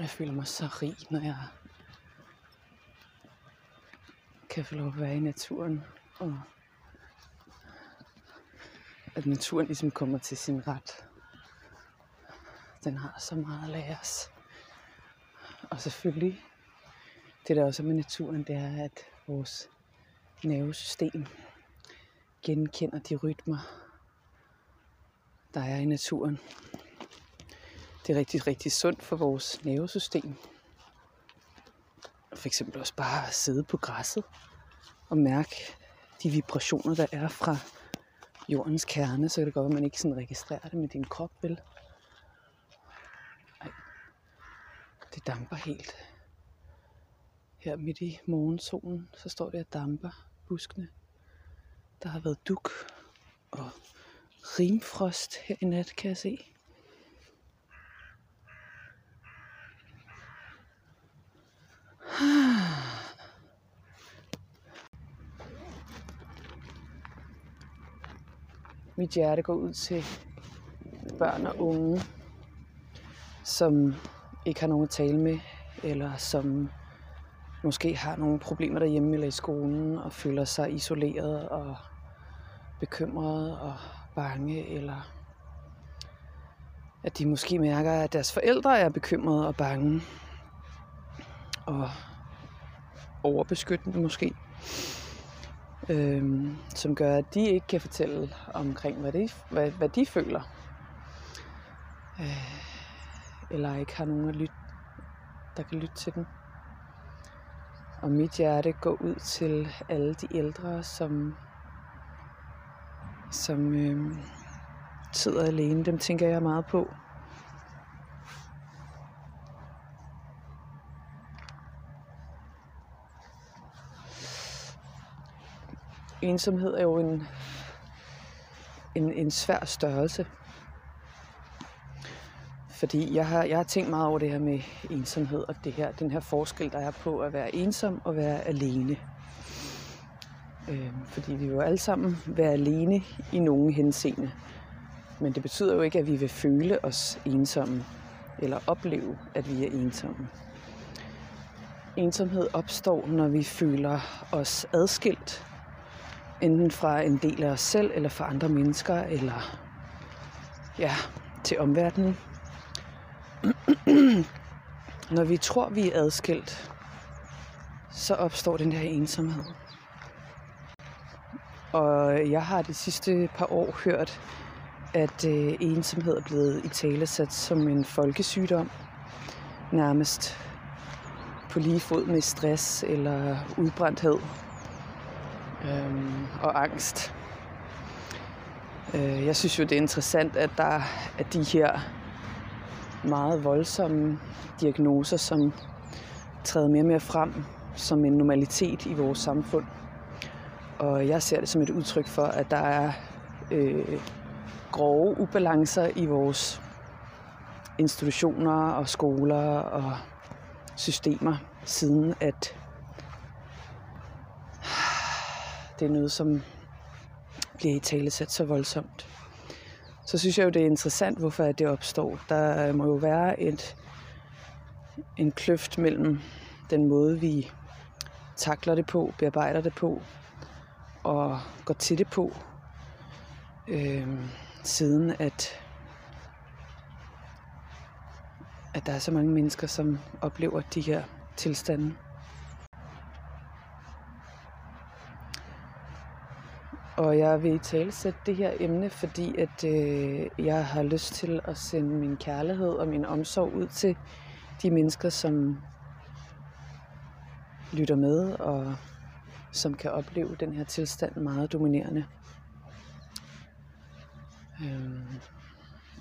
Jeg føler mig så rig, når jeg kan få lov at være i naturen. Og at naturen ligesom kommer til sin ret. Den har så meget at lære os. Og selvfølgelig, det der også er med naturen, det er, at vores nervesystem genkender de rytmer, der er i naturen. Det er rigtig, rigtig sundt for vores nervesystem. For eksempel også bare at sidde på græsset og mærke de vibrationer, der er fra jordens kerne, så kan det godt være, at man ikke sådan registrerer det med din krop, vel? Ej, det damper helt. Her midt i morgensolen, så står det og damper buskene. Der har været duk og rimfrost her i nat, kan jeg se. Mit hjerte går ud til børn og unge, som ikke har nogen at tale med, eller som måske har nogle problemer derhjemme eller i skolen, og føler sig isoleret og bekymret og bange, eller at de måske mærker, at deres forældre er bekymrede og bange, og overbeskyttende måske, øhm, som gør, at de ikke kan fortælle omkring, hvad de, hvad, hvad de føler. Øh, eller ikke har nogen, at lytte, der kan lytte til dem. Og mit hjerte går ud til alle de ældre, som, som øh, sidder alene. Dem tænker jeg meget på. Ensomhed er jo en, en, en svær størrelse. Fordi jeg har, jeg har tænkt meget over det her med ensomhed og det her, den her forskel, der er på at være ensom og være alene. Øh, fordi vi vil alle sammen være alene i nogen henseende. Men det betyder jo ikke, at vi vil føle os ensomme eller opleve, at vi er ensomme. Ensomhed opstår, når vi føler os adskilt enten fra en del af os selv, eller fra andre mennesker, eller ja, til omverdenen. Når vi tror, vi er adskilt, så opstår den her ensomhed. Og jeg har de sidste par år hørt, at øh, ensomhed er blevet i tale sat som en folkesygdom. Nærmest på lige fod med stress eller udbrændthed øhm, og angst. Øh, jeg synes jo, det er interessant, at der er de her meget voldsomme diagnoser, som træder mere og mere frem som en normalitet i vores samfund. Og jeg ser det som et udtryk for, at der er øh, grove ubalancer i vores institutioner og skoler og systemer, siden at det er noget, som bliver i tale sat så voldsomt. Så synes jeg jo, det er interessant, hvorfor det opstår. Der øh, må jo være et, en kløft mellem den måde, vi takler det på, bearbejder det på, og går til det på, øh, siden at, at der er så mange mennesker, som oplever de her tilstande. Og jeg vil tale sætte det her emne, fordi at øh, jeg har lyst til at sende min kærlighed og min omsorg ud til de mennesker, som lytter med og som kan opleve den her tilstand meget dominerende. Øhm,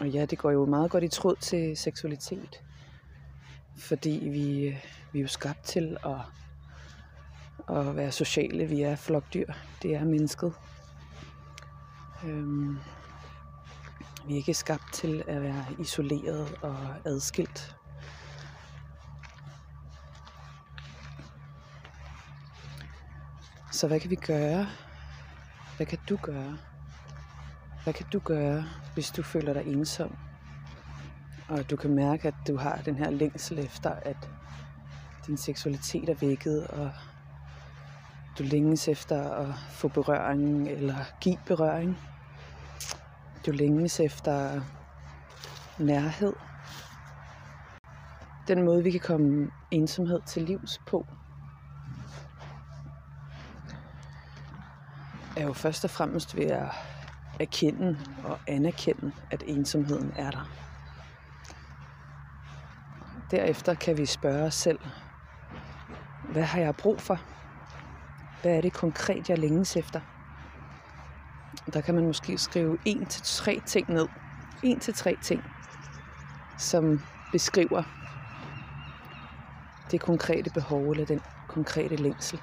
og ja, det går jo meget godt i tråd til seksualitet, fordi vi, vi er jo skabt til at, at være sociale. Vi er flokdyr. Det er mennesket. Øhm, vi er ikke skabt til at være isoleret og adskilt. Så hvad kan vi gøre? Hvad kan du gøre? Hvad kan du gøre, hvis du føler dig ensom Og du kan mærke, at du har den her længsel efter, at din seksualitet er vækket, og du længes efter at få berøring eller give berøring. Du længes efter nærhed. Den måde, vi kan komme ensomhed til livs på, er jo først og fremmest ved at erkende og anerkende, at ensomheden er der. Derefter kan vi spørge os selv, hvad har jeg brug for? Hvad er det konkret, jeg længes efter? Der kan man måske skrive en til tre ting ned. En til tre ting, som beskriver det konkrete behov eller den konkrete længsel,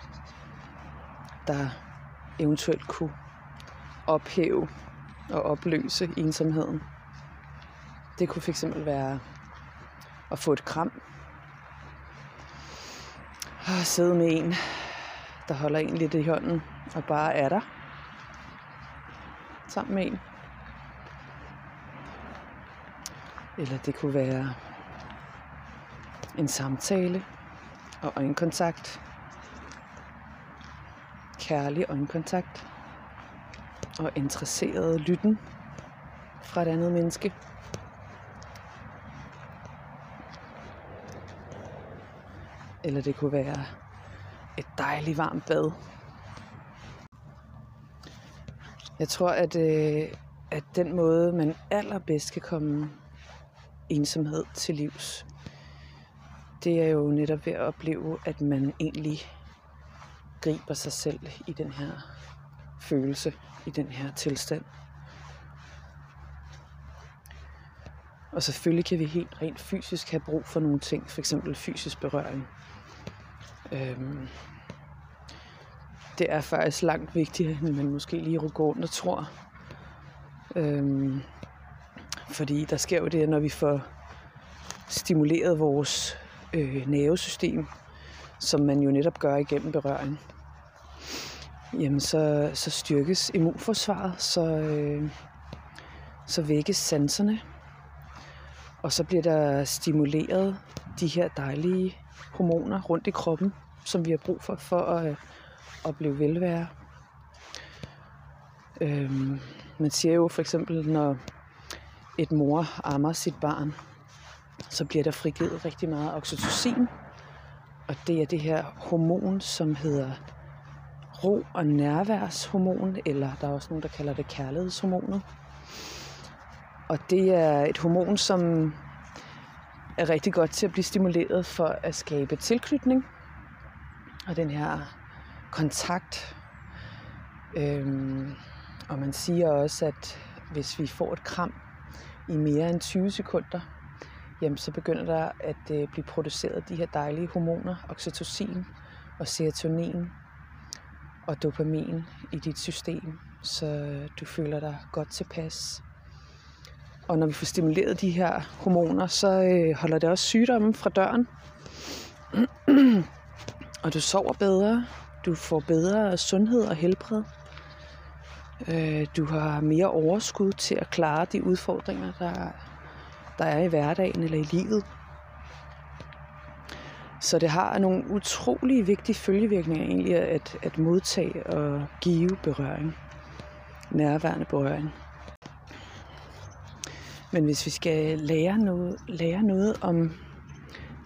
der eventuelt kunne ophæve og opløse ensomheden. Det kunne fx være at få et kram. Og sidde med en, der holder en lidt i hånden og bare er der. Sammen med en. Eller det kunne være en samtale og øjenkontakt. Kærlig øjenkontakt. Og interesseret lytten fra et andet menneske. Eller det kunne være dejlig varmt bad. Jeg tror, at, øh, at den måde, man allerbedst kan komme ensomhed til livs, det er jo netop ved at opleve, at man egentlig griber sig selv i den her følelse, i den her tilstand. Og selvfølgelig kan vi helt rent fysisk have brug for nogle ting, f.eks. fysisk berøring. Øhm, det er faktisk langt vigtigere, end man måske lige går rundt og tror. Øhm, fordi der sker jo det, når vi får stimuleret vores øh, nervesystem, som man jo netop gør igennem berøring, jamen så, så styrkes immunforsvaret, så, øh, så vækkes sanserne, og så bliver der stimuleret de her dejlige hormoner rundt i kroppen, som vi har brug for for at opleve velvære. Øhm, man siger jo for eksempel, når et mor ammer sit barn, så bliver der frigivet rigtig meget oxytocin. Og det er det her hormon, som hedder ro- og nærværshormon, eller der er også nogen, der kalder det kærlighedshormonet. Og det er et hormon, som er rigtig godt til at blive stimuleret for at skabe tilknytning. Og den her kontakt. Øhm, og man siger også, at hvis vi får et kram i mere end 20 sekunder, jamen så begynder der at øh, blive produceret de her dejlige hormoner, oxytocin og serotonin og dopamin i dit system, så du føler dig godt tilpas. Og når vi får stimuleret de her hormoner, så øh, holder det også sygdommen fra døren. og du sover bedre, du får bedre sundhed og helbred. Øh, du har mere overskud til at klare de udfordringer, der, der er i hverdagen eller i livet. Så det har nogle utrolig vigtige følgevirkninger egentlig at, at modtage og give berøring. Nærværende berøring. Men hvis vi skal lære noget, lære noget om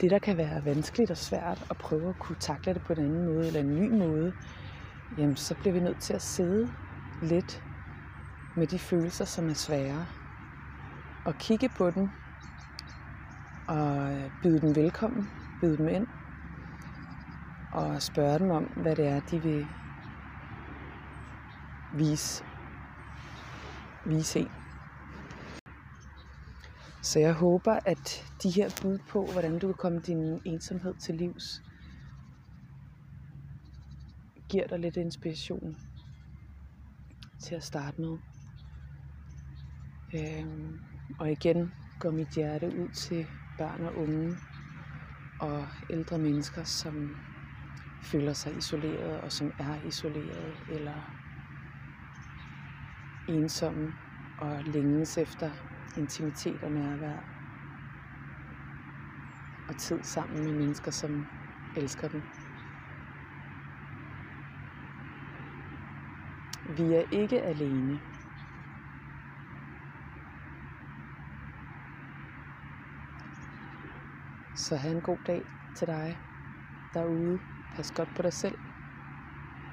det, der kan være vanskeligt og svært, at prøve at kunne takle det på en anden måde eller en ny måde, jamen så bliver vi nødt til at sidde lidt med de følelser, som er svære, og kigge på dem, og øh, byde dem velkommen, byde dem ind, og spørge dem om, hvad det er, de vil vise, vise en. Så jeg håber, at de her bud på, hvordan du kan komme din ensomhed til livs, giver dig lidt inspiration til at starte med. Øhm, og igen går mit hjerte ud til børn og unge og ældre mennesker, som føler sig isoleret og som er isoleret eller ensomme og længes efter intimitet og nærvær. og tid sammen med mennesker, som elsker dem. Vi er ikke alene. Så have en god dag til dig derude. Pas godt på dig selv.